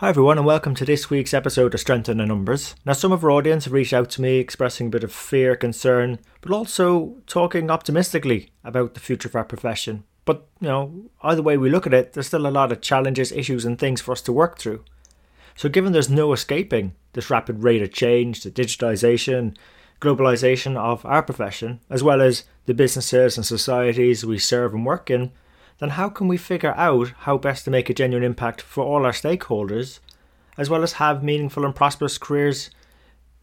Hi everyone and welcome to this week's episode of Strength in the Numbers. Now some of our audience have reached out to me expressing a bit of fear, concern, but also talking optimistically about the future of our profession. But, you know, either way we look at it, there's still a lot of challenges, issues and things for us to work through. So given there's no escaping this rapid rate of change, the digitization, globalization of our profession, as well as the businesses and societies we serve and work in, then how can we figure out how best to make a genuine impact for all our stakeholders, as well as have meaningful and prosperous careers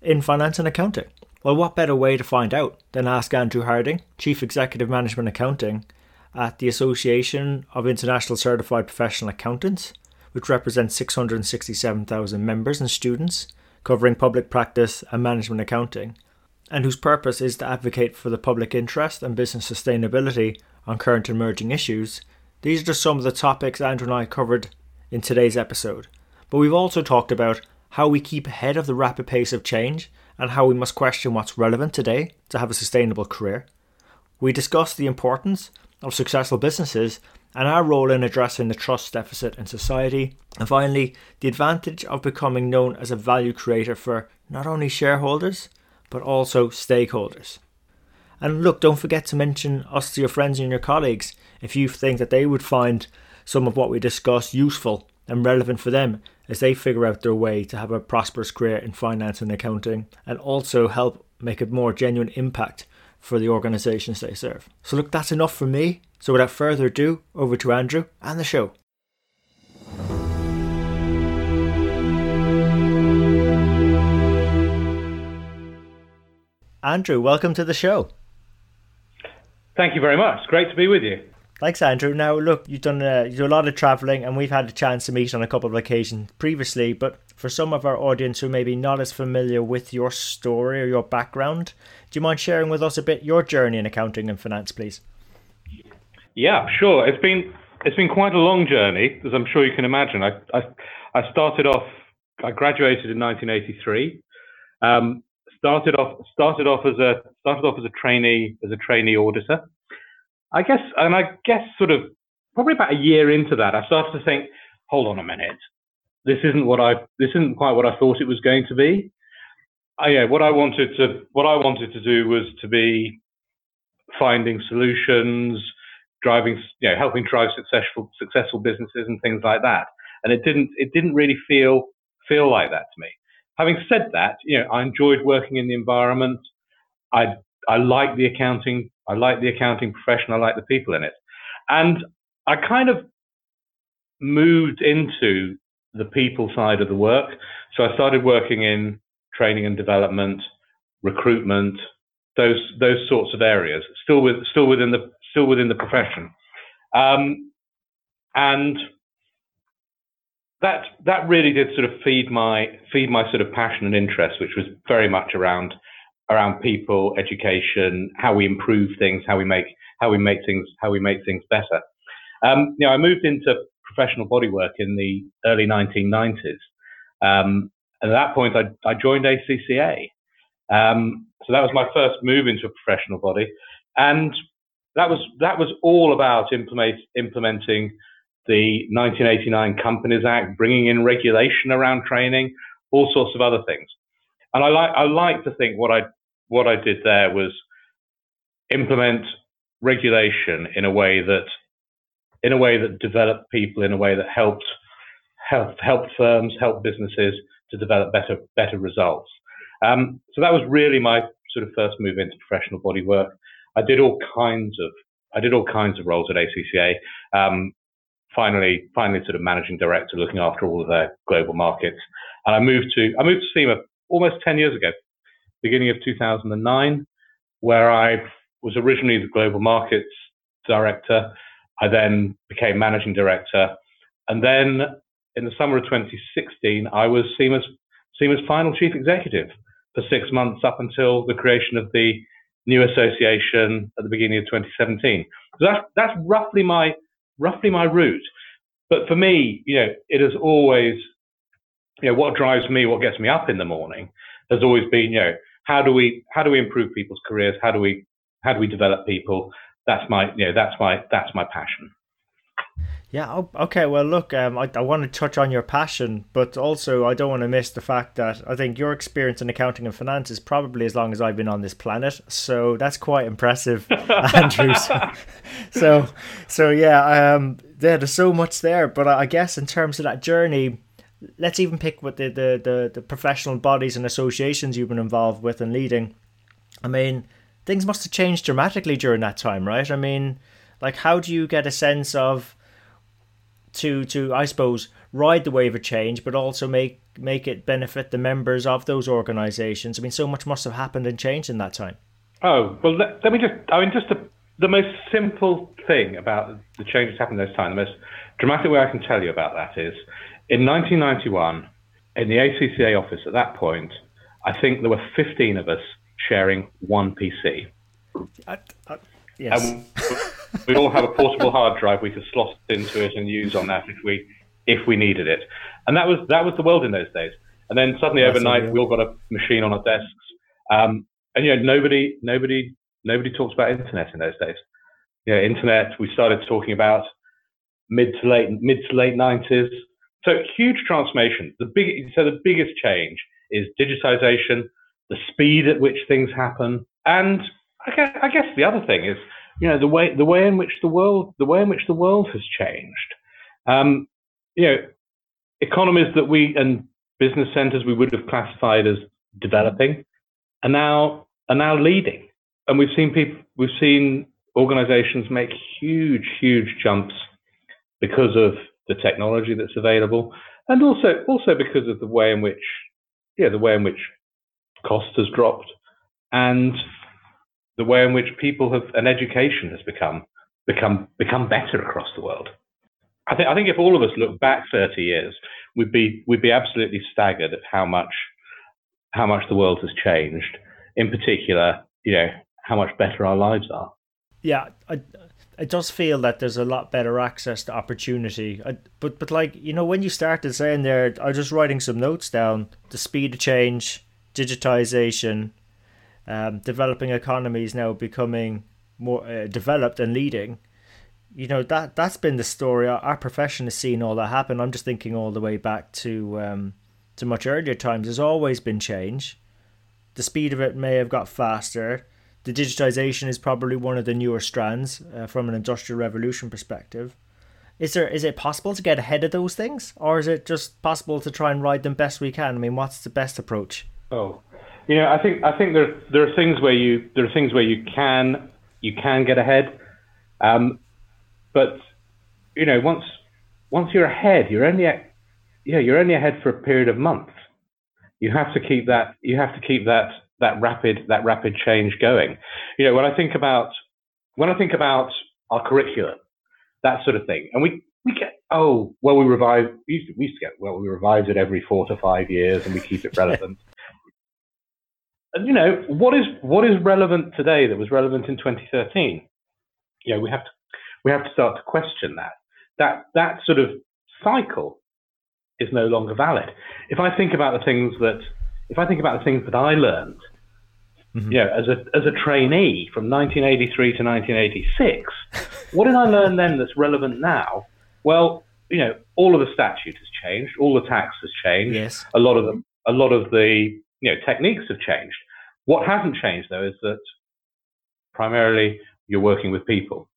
in finance and accounting? Well, what better way to find out than ask Andrew Harding, Chief Executive Management Accounting at the Association of International Certified Professional Accountants, which represents 667,000 members and students covering public practice and management accounting, and whose purpose is to advocate for the public interest and business sustainability on current emerging issues, these are just some of the topics Andrew and I covered in today's episode. But we've also talked about how we keep ahead of the rapid pace of change and how we must question what's relevant today to have a sustainable career. We discussed the importance of successful businesses and our role in addressing the trust deficit in society. And finally, the advantage of becoming known as a value creator for not only shareholders, but also stakeholders. And look, don't forget to mention us to your friends and your colleagues if you think that they would find some of what we discuss useful and relevant for them as they figure out their way to have a prosperous career in finance and accounting and also help make a more genuine impact for the organisations they serve. So, look, that's enough for me. So, without further ado, over to Andrew and the show. Andrew, welcome to the show. Thank you very much. Great to be with you. Thanks, Andrew. Now, look, you've done uh, you do a lot of travelling, and we've had a chance to meet on a couple of occasions previously. But for some of our audience who may be not as familiar with your story or your background, do you mind sharing with us a bit your journey in accounting and finance, please? Yeah, sure. It's been it's been quite a long journey, as I'm sure you can imagine. I I, I started off. I graduated in 1983. Um, started off started off as a started off as a trainee as a trainee auditor. I guess, and I guess sort of probably about a year into that, I started to think, hold on a minute, this isn't what I this isn't quite what I thought it was going to be. I, yeah, what I wanted to what I wanted to do was to be finding solutions, driving, you know, helping drive successful successful businesses and things like that. And it didn't it didn't really feel feel like that to me. Having said that, you know, I enjoyed working in the environment. I I like the accounting. I like the accounting profession. I like the people in it, and I kind of moved into the people side of the work. So I started working in training and development, recruitment, those those sorts of areas. Still with still within the still within the profession, um, and that that really did sort of feed my feed my sort of passion and interest, which was very much around around people, education, how we improve things, how we make how we make things how we make things better. Um, you know, I moved into professional bodywork in the early 1990s, um, and at that point, I, I joined ACCA. Um, so that was my first move into a professional body, and that was that was all about implement, implementing the 1989 Companies Act, bringing in regulation around training, all sorts of other things. And I like I like to think what I what I did there was implement regulation in a way that in a way that developed people in a way that helped helped helped firms, helped businesses to develop better better results. Um, so that was really my sort of first move into professional bodywork. I did all kinds of I did all kinds of roles at ACCA. Um, finally, finally, sort of managing director, looking after all of their global markets. And I moved to I moved to CIMA almost 10 years ago, beginning of 2009, where I was originally the global markets director. I then became managing director, and then in the summer of 2016, I was CIMA's, CIMA's final chief executive for six months up until the creation of the new association at the beginning of 2017. So that's, that's roughly my, roughly my route. But for me, you know, it has always, you know, what drives me, what gets me up in the morning has always been, you know, how do we, how do we improve people's careers? How do we, how do we develop people? That's my, you know, that's my, that's my passion. Yeah. Okay. Well, look, um, I, I want to touch on your passion, but also I don't want to miss the fact that I think your experience in accounting and finance is probably as long as I've been on this planet. So that's quite impressive, Andrew. So, so, so, yeah, um, yeah, there's so much there. But I guess in terms of that journey, let's even pick what the, the, the, the professional bodies and associations you've been involved with and leading. I mean, things must have changed dramatically during that time, right? I mean, like, how do you get a sense of to to I suppose ride the wave of change, but also make make it benefit the members of those organisations. I mean, so much must have happened and changed in that time. Oh well, let, let me just I mean just the, the most simple thing about the changes happened this time. The most dramatic way I can tell you about that is in 1991 in the ACCA office at that point. I think there were 15 of us sharing one PC. I, I, yes. we all have a portable hard drive we could slot into it and use on that if we if we needed it. And that was that was the world in those days. And then suddenly That's overnight, we all got a machine on our desks. Um, and you know, nobody nobody nobody talks about internet in those days. You know, internet we started talking about mid to late mid to late nineties. So huge transformation. The big so the biggest change is digitization, the speed at which things happen, and I guess, I guess the other thing is you know the way the way in which the world the way in which the world has changed. Um, you know, economies that we and business centers we would have classified as developing are now are now leading, and we've seen people we've seen organizations make huge huge jumps because of the technology that's available, and also also because of the way in which yeah the way in which cost has dropped and the way in which people have and education has become become become better across the world. I think I think if all of us look back 30 years, we'd be we'd be absolutely staggered at how much how much the world has changed. In particular, you know how much better our lives are. Yeah, I, it does feel that there's a lot better access to opportunity. I, but but like you know when you started saying there, I was just writing some notes down. The speed of change, digitization, um, developing economies now becoming more uh, developed and leading. You know that that's been the story. Our, our, profession has seen all that happen. I'm just thinking all the way back to um, to much earlier times. There's always been change. The speed of it may have got faster. The digitization is probably one of the newer strands uh, from an industrial revolution perspective. Is there is it possible to get ahead of those things, or is it just possible to try and ride them best we can? I mean, what's the best approach? Oh, you know, I think I think there there are things where you there are things where you can you can get ahead, um, but you know once once you're ahead, you're only at, yeah you're only ahead for a period of months. You have to keep that you have to keep that that rapid that rapid change going. You know when I think about when I think about our curriculum, that sort of thing, and we we get oh well we revise we used to, we used to get well we revise it every four to five years and we keep it relevant you know, what is what is relevant today that was relevant in 2013? You know, we have to we have to start to question that. That that sort of cycle is no longer valid. If I think about the things that if I think about the things that I learned, mm-hmm. you know, as a as a trainee from 1983 to 1986, what did I learn then that's relevant now? Well, you know, all of the statute has changed, all the tax has changed. Yes. A lot of them, a lot of the you know techniques have changed. What hasn't changed though is that primarily you're working with people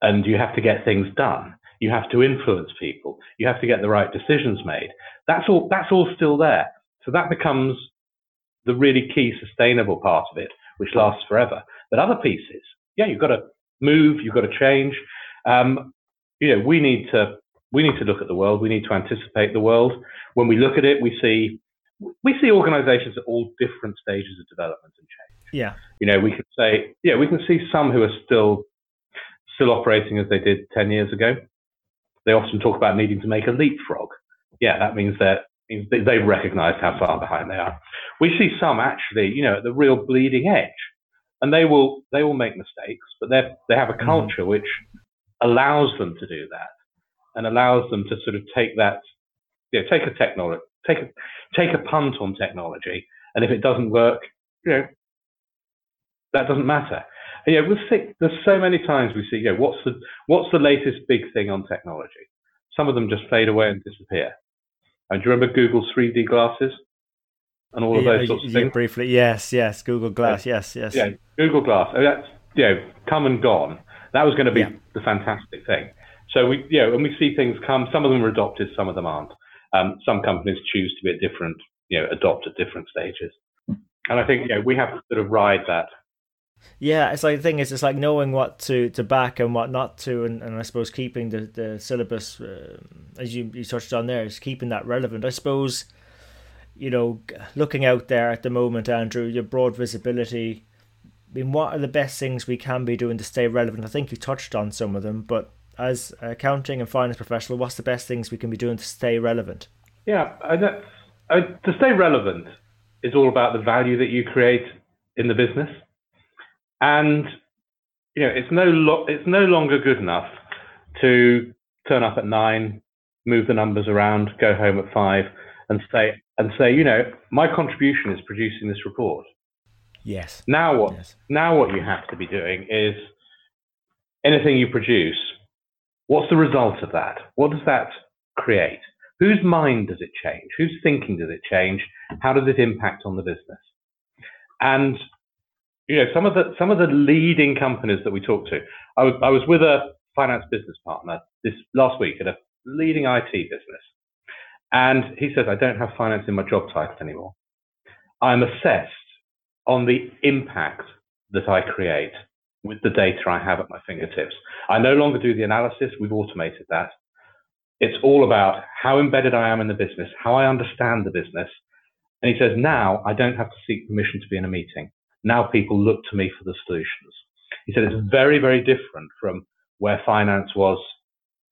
and you have to get things done. You have to influence people. You have to get the right decisions made. That's all, that's all still there. So that becomes the really key sustainable part of it, which lasts forever. But other pieces, yeah, you've got to move, you've got to change. Um, you know, we need to we need to look at the world. We need to anticipate the world. When we look at it, we see we see organizations at all different stages of development and change. Yeah. You know, we could say, yeah, we can see some who are still still operating as they did 10 years ago. They often talk about needing to make a leapfrog. yeah, that means that means they've recognised how far behind they are. We see some actually, you know, at the real bleeding edge, and they will they will make mistakes, but they they have a mm-hmm. culture mm-hmm. which allows them to do that and allows them to sort of take that, you know, take a technology, take a take a punt on technology, and if it doesn't work, you know, that doesn't matter. And, yeah, we'll see. There's so many times we see, you know, what's the what's the latest big thing on technology? Some of them just fade away and disappear. And do you remember Google's 3D glasses and all of yeah, those sorts of things? Briefly, yes, yes. Google Glass, yeah. yes, yes. Yeah, Google Glass. I mean, that's you know, come and gone. That was going to be yeah. the fantastic thing. So we, you know, and we see things come. Some of them are adopted, some of them aren't. Um, some companies choose to be at different, you know, adopt at different stages. And I think, you know, we have to sort of ride that yeah, it's like the thing is, it's like knowing what to, to back and what not to, and, and I suppose keeping the the syllabus, uh, as you, you touched on there, is keeping that relevant. I suppose, you know, looking out there at the moment, Andrew, your broad visibility. I mean, what are the best things we can be doing to stay relevant? I think you touched on some of them, but as accounting and finance professional, what's the best things we can be doing to stay relevant? Yeah, I, I, to stay relevant is all about the value that you create in the business. And you know, it's no lo- it's no longer good enough to turn up at nine, move the numbers around, go home at five, and say and say, you know, my contribution is producing this report. Yes. Now what? Yes. Now what you have to be doing is anything you produce. What's the result of that? What does that create? Whose mind does it change? Whose thinking does it change? How does it impact on the business? And you know, some of the some of the leading companies that we talk to. I was I was with a finance business partner this last week at a leading IT business, and he says I don't have finance in my job title anymore. I'm assessed on the impact that I create with the data I have at my fingertips. I no longer do the analysis. We've automated that. It's all about how embedded I am in the business, how I understand the business. And he says, now I don't have to seek permission to be in a meeting. Now people look to me for the solutions. He said it's very, very different from where finance was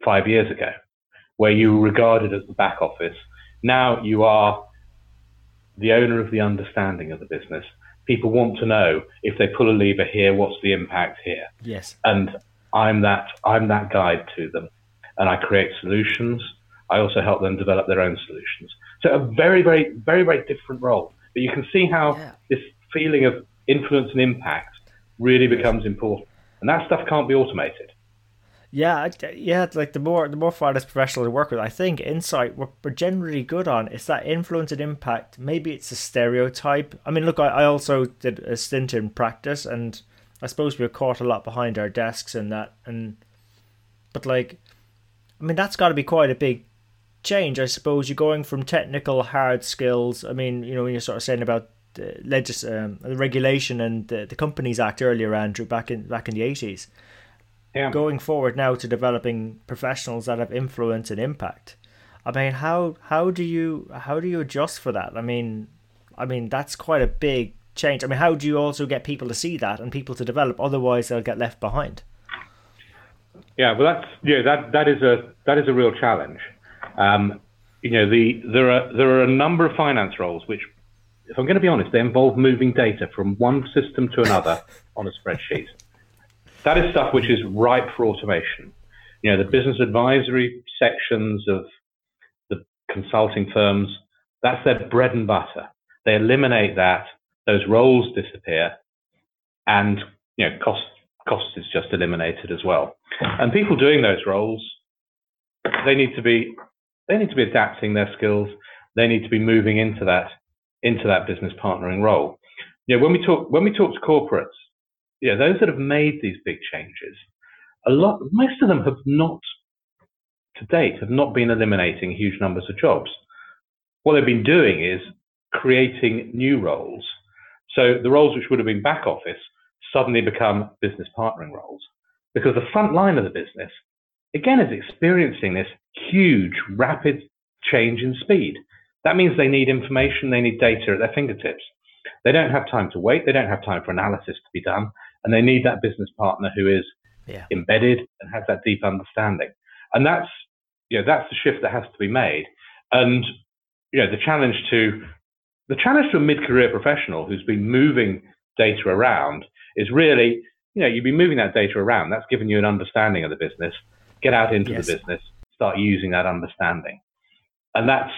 five years ago, where you were regarded as the back office. Now you are the owner of the understanding of the business. People want to know if they pull a lever here, what's the impact here? Yes. And I'm that I'm that guide to them, and I create solutions. I also help them develop their own solutions. So a very, very, very, very different role. But you can see how yeah. this feeling of influence and impact really becomes important. And that stuff can't be automated. Yeah, yeah. Like the more the more finance professionals I work with, I think insight we're, we're generally good on. It's that influence and impact. Maybe it's a stereotype. I mean, look, I, I also did a stint in practice, and I suppose we were caught a lot behind our desks and that. And but like, I mean, that's got to be quite a big change. I suppose you're going from technical hard skills. I mean, you know, when you're sort of saying about the legis- um, the regulation and the, the Companies Act earlier, Andrew, back in back in the eighties. Yeah. Going forward now to developing professionals that have influence and impact. I mean, how how do you how do you adjust for that? I mean, I mean that's quite a big change. I mean, how do you also get people to see that and people to develop? Otherwise, they'll get left behind. Yeah, well, that's yeah, that that is a that is a real challenge. Um, you know, the there are there are a number of finance roles which if I'm going to be honest, they involve moving data from one system to another on a spreadsheet. That is stuff which is ripe for automation. You know, the business advisory sections of the consulting firms, that's their bread and butter. They eliminate that, those roles disappear, and you know, cost cost is just eliminated as well. And people doing those roles, they need to be they need to be adapting their skills. They need to be moving into that into that business partnering role. You know, when we talk when we talk to corporates, yeah, those that have made these big changes, a lot, most of them have not, to date, have not been eliminating huge numbers of jobs. What they've been doing is creating new roles. So the roles which would have been back office suddenly become business partnering roles because the front line of the business, again, is experiencing this huge, rapid change in speed. That means they need information, they need data at their fingertips. They don't have time to wait, they don't have time for analysis to be done, and they need that business partner who is yeah. embedded and has that deep understanding. And that's you know, that's the shift that has to be made. And you know, the challenge to the challenge to a mid-career professional who's been moving data around is really, you know, you've been moving that data around. That's given you an understanding of the business. Get out into yes. the business, start using that understanding, and that's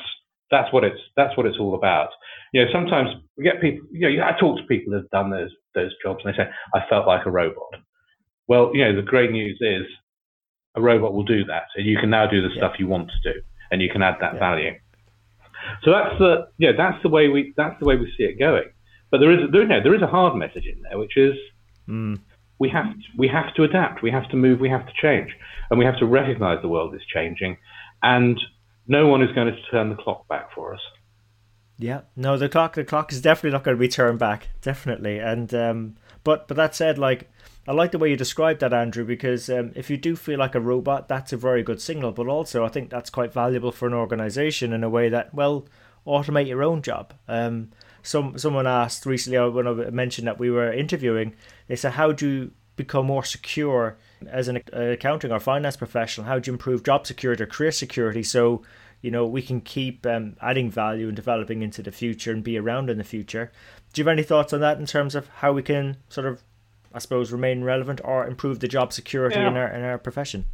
that's what it's that's what it's all about. You know, sometimes we get people. You know, I talk to people that have done those those jobs, and they say, "I felt like a robot." Well, you know, the great news is a robot will do that, and you can now do the yeah. stuff you want to do, and you can add that yeah. value. So that's the yeah that's the way we that's the way we see it going. But there is there, no, there is a hard message in there, which is mm. we have to, we have to adapt, we have to move, we have to change, and we have to recognise the world is changing, and no one is going to turn the clock back for us. Yeah, no, the clock the clock is definitely not going to be turned back, definitely. And um, but but that said, like I like the way you described that, Andrew, because um, if you do feel like a robot, that's a very good signal. But also, I think that's quite valuable for an organization in a way that, well, automate your own job. Um, some someone asked recently when I mentioned that we were interviewing, they said, "How do you become more secure as an accounting or finance professional? How do you improve job security or career security so you know we can keep um, adding value and developing into the future and be around in the future?" Do you have any thoughts on that in terms of how we can sort of I suppose, remain relevant or improve the job security yeah. in our in our profession?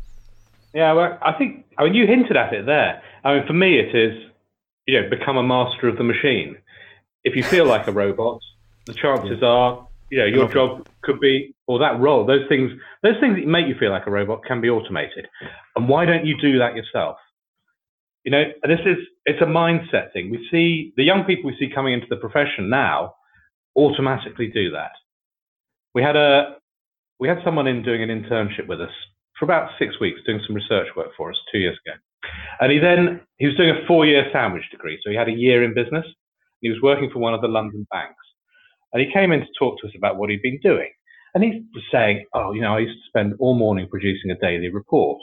Yeah, well, I think I mean you hinted at it there. I mean, for me, it is you know become a master of the machine. If you feel like a robot, the chances are you know your job could be or that role. Those things, those things that make you feel like a robot can be automated. And why don't you do that yourself? You know, this is it's a mindset thing. We see the young people we see coming into the profession now automatically do that we had a we had someone in doing an internship with us for about six weeks doing some research work for us two years ago. And he then he was doing a four-year sandwich degree, so he had a year in business. He was working for one of the London banks, and he came in to talk to us about what he'd been doing. And he was saying, "Oh, you know, I used to spend all morning producing a daily report,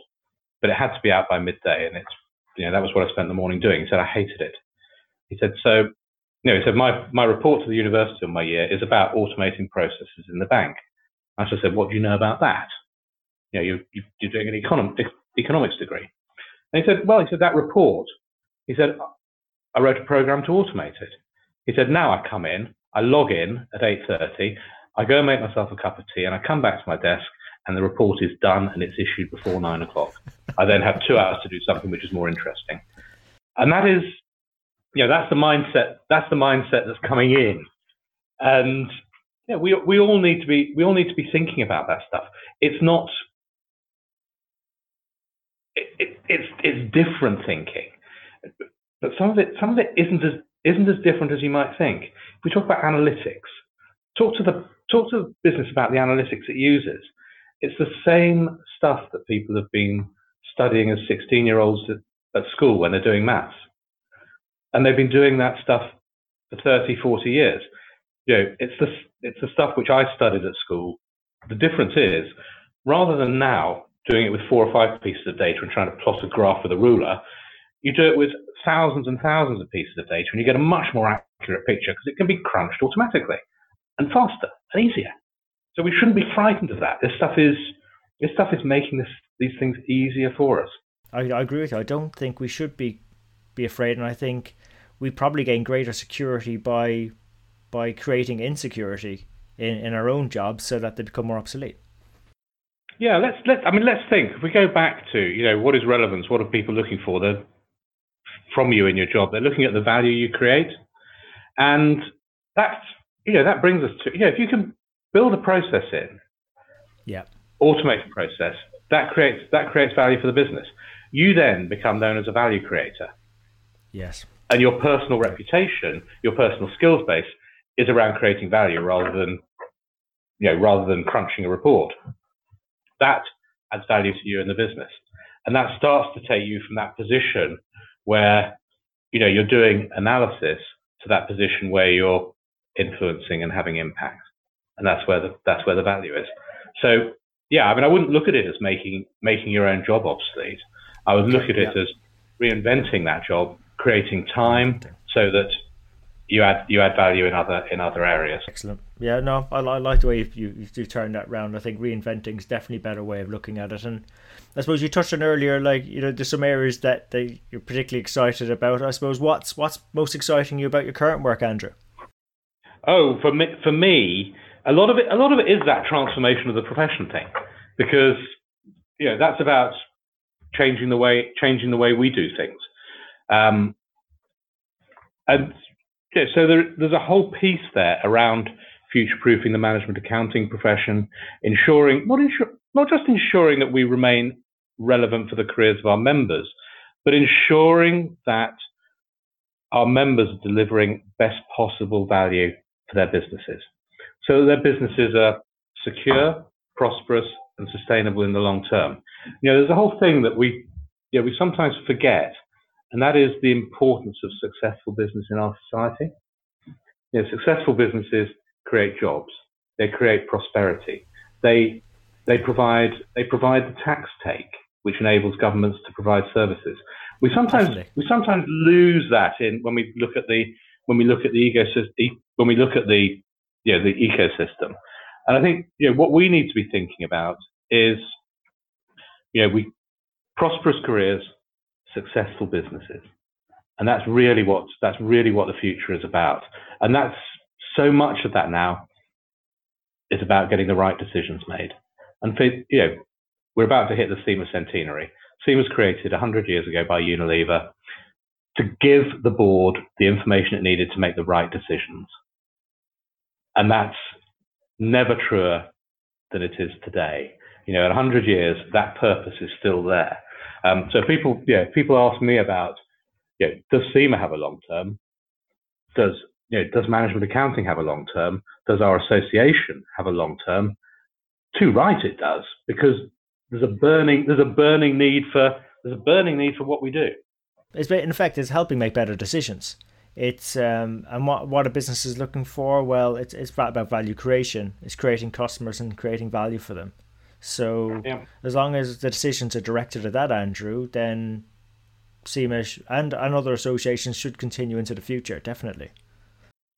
but it had to be out by midday, and it's you know that was what I spent the morning doing." He said, "I hated it." He said, "So you know, he said, my, my report to the university on my year is about automating processes in the bank. I just said, what do you know about that? You know, you, you, you're doing an econom, economics degree. And he said, well, he said, that report, he said, I wrote a program to automate it. He said, now I come in, I log in at 8.30, I go and make myself a cup of tea, and I come back to my desk, and the report is done and it's issued before nine o'clock. I then have two hours to do something which is more interesting. And that is you know, that's the mindset. That's the mindset that's coming in, and yeah, we we all need to be we all need to be thinking about that stuff. It's not. It, it, it's it's different thinking, but some of it some of it isn't as isn't as different as you might think. If we talk about analytics, talk to the talk to the business about the analytics it uses. It's the same stuff that people have been studying as 16 year olds at, at school when they're doing maths and they've been doing that stuff for 30, 40 years. You know, it's the it's the stuff which I studied at school. The difference is, rather than now doing it with four or five pieces of data and trying to plot a graph with a ruler, you do it with thousands and thousands of pieces of data, and you get a much more accurate picture because it can be crunched automatically and faster and easier. So we shouldn't be frightened of that. This stuff is this stuff is making this these things easier for us. I, I agree with you. I don't think we should be be afraid, and I think we probably gain greater security by by creating insecurity in, in our own jobs so that they become more obsolete. Yeah, let's let I mean let's think. If we go back to, you know, what is relevance, what are people looking for They're, from you in your job? They're looking at the value you create. And that's you know, that brings us to you know, if you can build a process in, yeah, automate a process, that creates that creates value for the business. You then become known as a value creator. Yes and your personal reputation, your personal skills base is around creating value rather than, you know, rather than crunching a report. That adds value to you in the business. And that starts to take you from that position where, you know, you're doing analysis to that position where you're influencing and having impact. And that's where the, that's where the value is. So yeah, I mean, I wouldn't look at it as making, making your own job obsolete. I would look at it as reinventing that job creating time so that you add you add value in other in other areas. Excellent. Yeah, no, I, I like the way you, you, you turn that round. I think reinventing is definitely a better way of looking at it. And I suppose you touched on earlier, like you know, there's some areas that, that you're particularly excited about. I suppose what's what's most exciting you about your current work, Andrew? Oh, for me, for me, a lot of it, a lot of it is that transformation of the profession thing, because you know that's about changing the way changing the way we do things. Um, and yeah, so there, there's a whole piece there around future-proofing the management accounting profession, ensuring not not just ensuring that we remain relevant for the careers of our members, but ensuring that our members are delivering best possible value for their businesses, so their businesses are secure, prosperous, and sustainable in the long term. You know, there's a whole thing that we, you know, we sometimes forget, and that is the importance of successful business in our society. You know, successful businesses create jobs, they create prosperity, they they provide they provide the tax take which enables governments to provide services. We sometimes Definitely. we sometimes lose that in when we look at the when we look at the ecosystem when we look at the you know, the ecosystem. And I think you know what we need to be thinking about is you know we prosperous careers, successful businesses, and that's really what that's really what the future is about. And that's so much of that now is about getting the right decisions made. And for, you know we're about to hit the CIMA centenary. CIMA was created 100 years ago by Unilever to give the board the information it needed to make the right decisions. And that's never truer than it is today. You know, in 100 years, that purpose is still there. Um, so people, yeah, people ask me about, know, does CIMA have a long term? Does you know, does management accounting have a long term? Does our association have a long term? Too right, it does, because there's a burning there's a burning need for there's a burning need for what we do. It's in effect, it's helping make better decisions. It's um, and what what a business is looking for. Well, it's it's about value creation. It's creating customers and creating value for them. So yeah. as long as the decisions are directed at that, Andrew, then CIMA and and other associations should continue into the future. Definitely.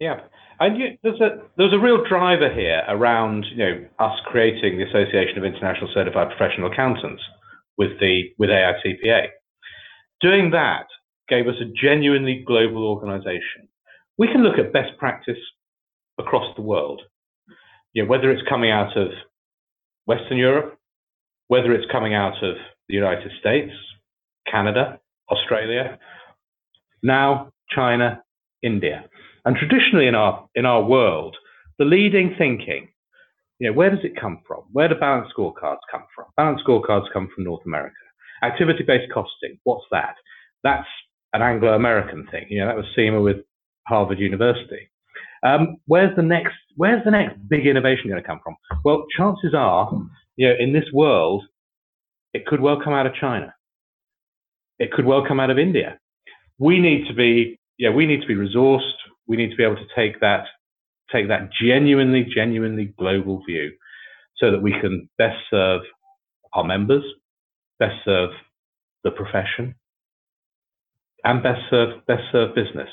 Yeah, and you, there's a there's a real driver here around you know us creating the Association of International Certified Professional Accountants with the with AICPA. Doing that gave us a genuinely global organization. We can look at best practice across the world, you know, whether it's coming out of Western Europe, whether it's coming out of the United States, Canada, Australia, now China, India. And traditionally in our in our world, the leading thinking, you know, where does it come from? Where do balanced scorecards come from? Balanced scorecards come from North America. Activity-based costing, what's that? That's an Anglo-American thing. You know, that was CIMA with Harvard University. Um, where's the next? Where's the next big innovation going to come from? Well, chances are, you know, in this world, it could well come out of China. It could well come out of India. We need to be, yeah, we need to be resourced. We need to be able to take that, take that genuinely, genuinely global view, so that we can best serve our members, best serve the profession, and best serve best serve business.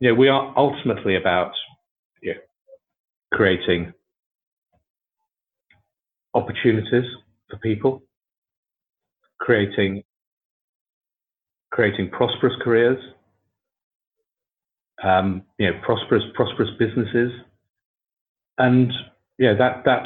You know, we are ultimately about creating opportunities for people, creating creating prosperous careers, um, you know, prosperous prosperous businesses, and yeah, that that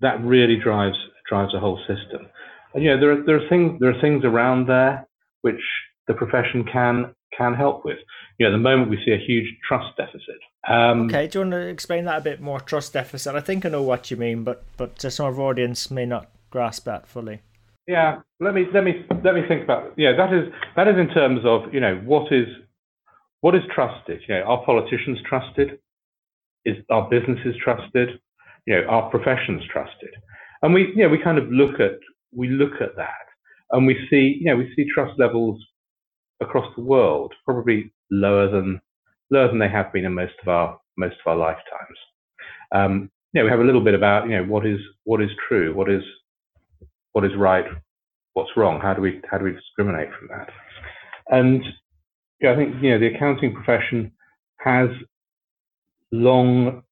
that really drives drives the whole system. And you know, there are there are things there are things around there which the profession can can help with. You know, at the moment we see a huge trust deficit. Um, okay, do you want to explain that a bit more? Trust deficit. I think I know what you mean, but but some of our audience may not grasp that fully. Yeah, let me let me let me think about. It. Yeah, that is that is in terms of you know what is what is trusted. You know, are politicians trusted? Is our businesses trusted? You know, our professions trusted? And we you know we kind of look at we look at that and we see you know we see trust levels across the world, probably lower than lower than they have been in most of our most of our lifetimes. Um, you know, we have a little bit about you know what is what is true, what is what is right, what's wrong. How do we how do we discriminate from that? And yeah, I think you know the accounting profession has long,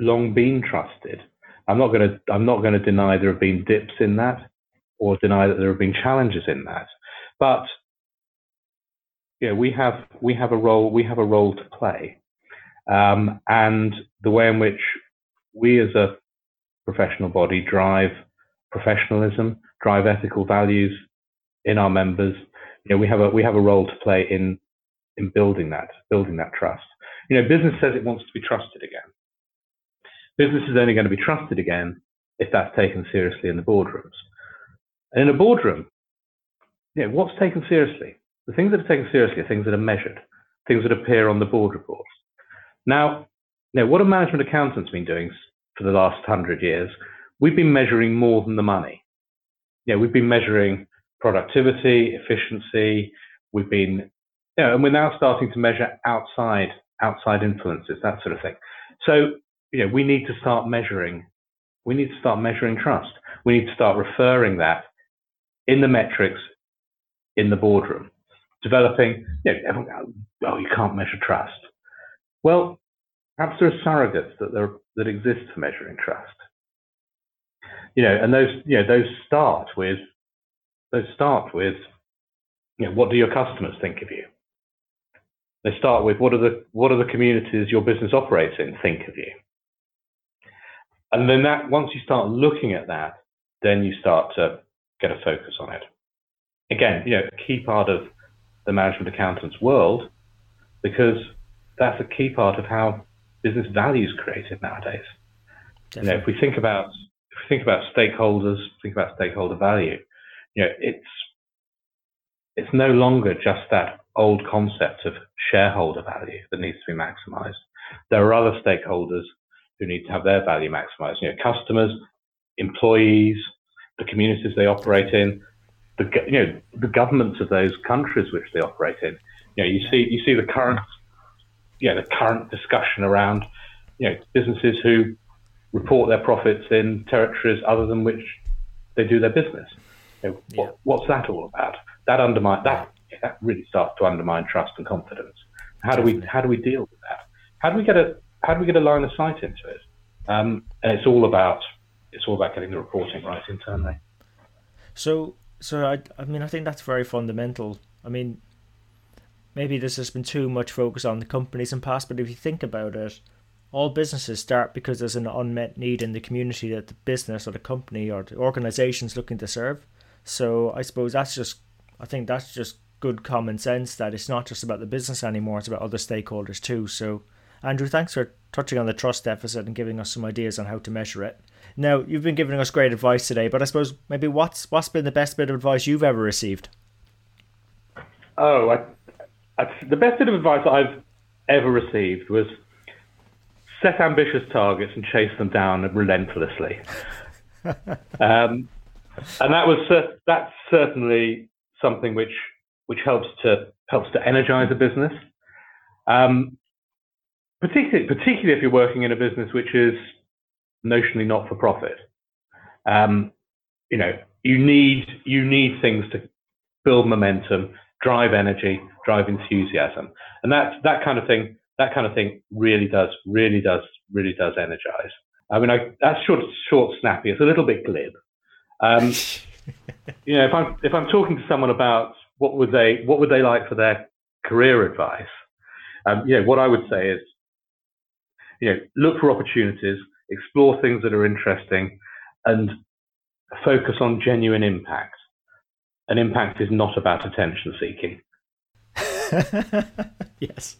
long been trusted. I'm not going to I'm not going to deny there have been dips in that, or deny that there have been challenges in that. But yeah, we have we have a role we have a role to play, um, and the way in which we as a professional body drive professionalism, drive ethical values in our members. You know, we have a we have a role to play in in building that building that trust. You know, business says it wants to be trusted again. Business is only going to be trusted again if that's taken seriously in the boardrooms. And in a boardroom, you know, what's taken seriously? The things that are taken seriously are things that are measured, things that appear on the board reports. Now, know, what have management accountants been doing for the last hundred years? We've been measuring more than the money. You know, we've been measuring productivity, efficiency. We've been, you know, and we're now starting to measure outside outside influences, that sort of thing. So, you know, we need to start measuring. We need to start measuring trust. We need to start referring that in the metrics in the boardroom developing, you know, oh, you can't measure trust. Well, perhaps there are surrogates that there that exist for measuring trust. You know, and those, you know, those start with, those start with, you know, what do your customers think of you? They start with what are the what are the communities your business operates in think of you? And then that once you start looking at that, then you start to get a focus on it. Again, you know, a key part of the management accountant's world because that's a key part of how business value is created nowadays. You know, if we think about if we think about stakeholders, think about stakeholder value, you know, it's it's no longer just that old concept of shareholder value that needs to be maximized. There are other stakeholders who need to have their value maximized. You know, customers, employees, the communities they operate in, the you know the governments of those countries which they operate in. You know, you see you see the current yeah the current discussion around you know businesses who report their profits in territories other than which they do their business. You know, yeah. what, what's that all about? That undermine that that really starts to undermine trust and confidence. How do we how do we deal with that? How do we get a how do we get a line of sight into it? Um, and it's all about it's all about getting the reporting right internally. So so I, I mean, I think that's very fundamental. I mean, maybe this has been too much focus on the companies in past, but if you think about it, all businesses start because there's an unmet need in the community that the business or the company or the organization is looking to serve. So I suppose that's just, I think that's just good common sense that it's not just about the business anymore; it's about other stakeholders too. So, Andrew, thanks for touching on the trust deficit and giving us some ideas on how to measure it. Now, you've been giving us great advice today, but I suppose maybe what's what's been the best bit of advice you've ever received? Oh, I, I, the best bit of advice I've ever received was set ambitious targets and chase them down relentlessly. um, and that was that's certainly something which which helps to helps to energize a business. Um, particularly particularly if you're working in a business which is notionally not for profit. Um, you know, you need you need things to build momentum, drive energy, drive enthusiasm, and that that kind of thing. That kind of thing really does, really does, really does energize. I mean, I, that's short, short, snappy. It's a little bit glib. Um, you know, if I'm if I'm talking to someone about what would they what would they like for their career advice, um, you know, what I would say is, you know, look for opportunities, explore things that are interesting, and focus on genuine impact. An impact is not about attention seeking. yes.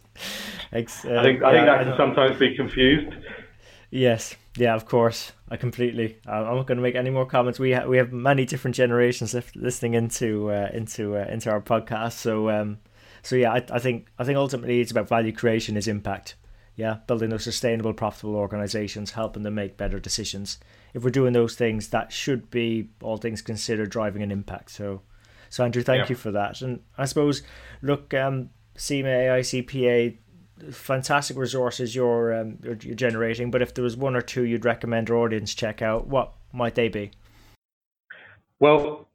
Ex- uh, I think I think that can sometimes be confused. Yes, yeah, of course. I completely. I'm not going to make any more comments. We ha- we have many different generations listening into uh, into uh, into our podcast. So um, so yeah, I, I think I think ultimately it's about value creation is impact yeah, building those sustainable, profitable organizations, helping them make better decisions. If we're doing those things, that should be all things considered driving an impact. So, so Andrew, thank yeah. you for that. And I suppose, look, um, AICPA, fantastic resources you're, um, you're you're generating. But if there was one or two you'd recommend our audience check out, what might they be? Well,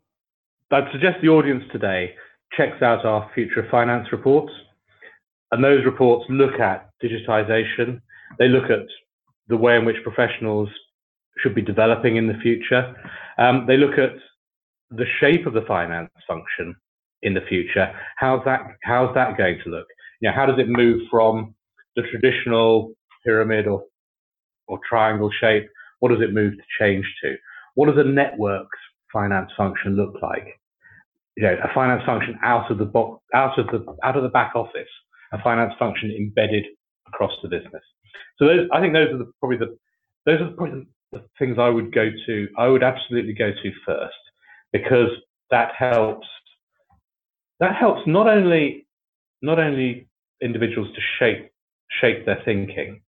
I'd suggest the audience today checks out our future finance reports. And those reports look at digitization. They look at the way in which professionals should be developing in the future. Um, they look at the shape of the finance function in the future. How's that? How's that going to look? You know, how does it move from the traditional pyramid or or triangle shape? What does it move to change to? What does a networked finance function look like? You know, a finance function out of the out of the out of the back office, a finance function embedded across the business. So those, I think those are the, probably the those are probably the things I would go to. I would absolutely go to first because that helps. That helps not only not only individuals to shape shape their thinking,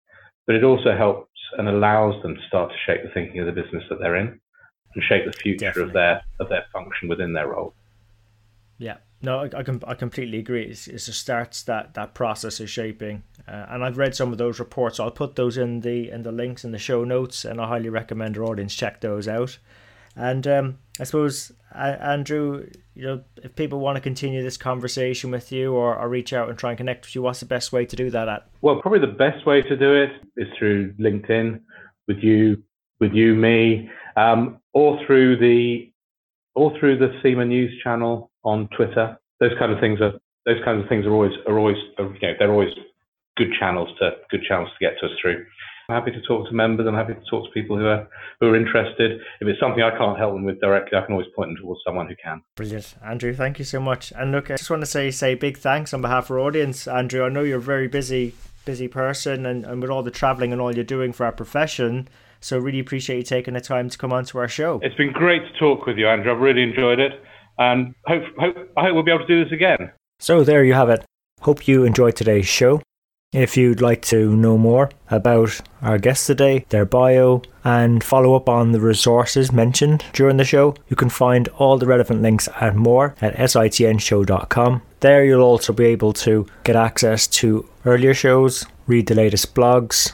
but it also helps and allows them to start to shape the thinking of the business that they're in and shape the future Definitely. of their of their function within their role. Yeah, no, I, I, can I completely agree. It's, it starts that that process of shaping, uh, and I've read some of those reports. I'll put those in the in the links in the show notes, and I highly recommend our audience check those out. And um, I suppose, Andrew, you know, if people want to continue this conversation with you or, or reach out and try and connect with you, what's the best way to do that at? Well, probably the best way to do it is through LinkedIn with you, with you, me, um, or through the or through the CIMA News channel on Twitter. Those kind of things are those kinds of things are always are always you know they're always good channels to good channels to get to us through. I'm happy to talk to members. I'm happy to talk to people who are who are interested. If it's something I can't help them with directly, I can always point them towards someone who can. Brilliant, Andrew. Thank you so much. And look, I just want to say say big thanks on behalf of our audience, Andrew. I know you're a very busy busy person, and, and with all the traveling and all you're doing for our profession. So really appreciate you taking the time to come on to our show. It's been great to talk with you, Andrew. I've really enjoyed it, and hope, hope I hope we'll be able to do this again. So there you have it. Hope you enjoyed today's show. If you'd like to know more about our guests today, their bio, and follow up on the resources mentioned during the show, you can find all the relevant links and more at sitnshow.com. There you'll also be able to get access to earlier shows, read the latest blogs.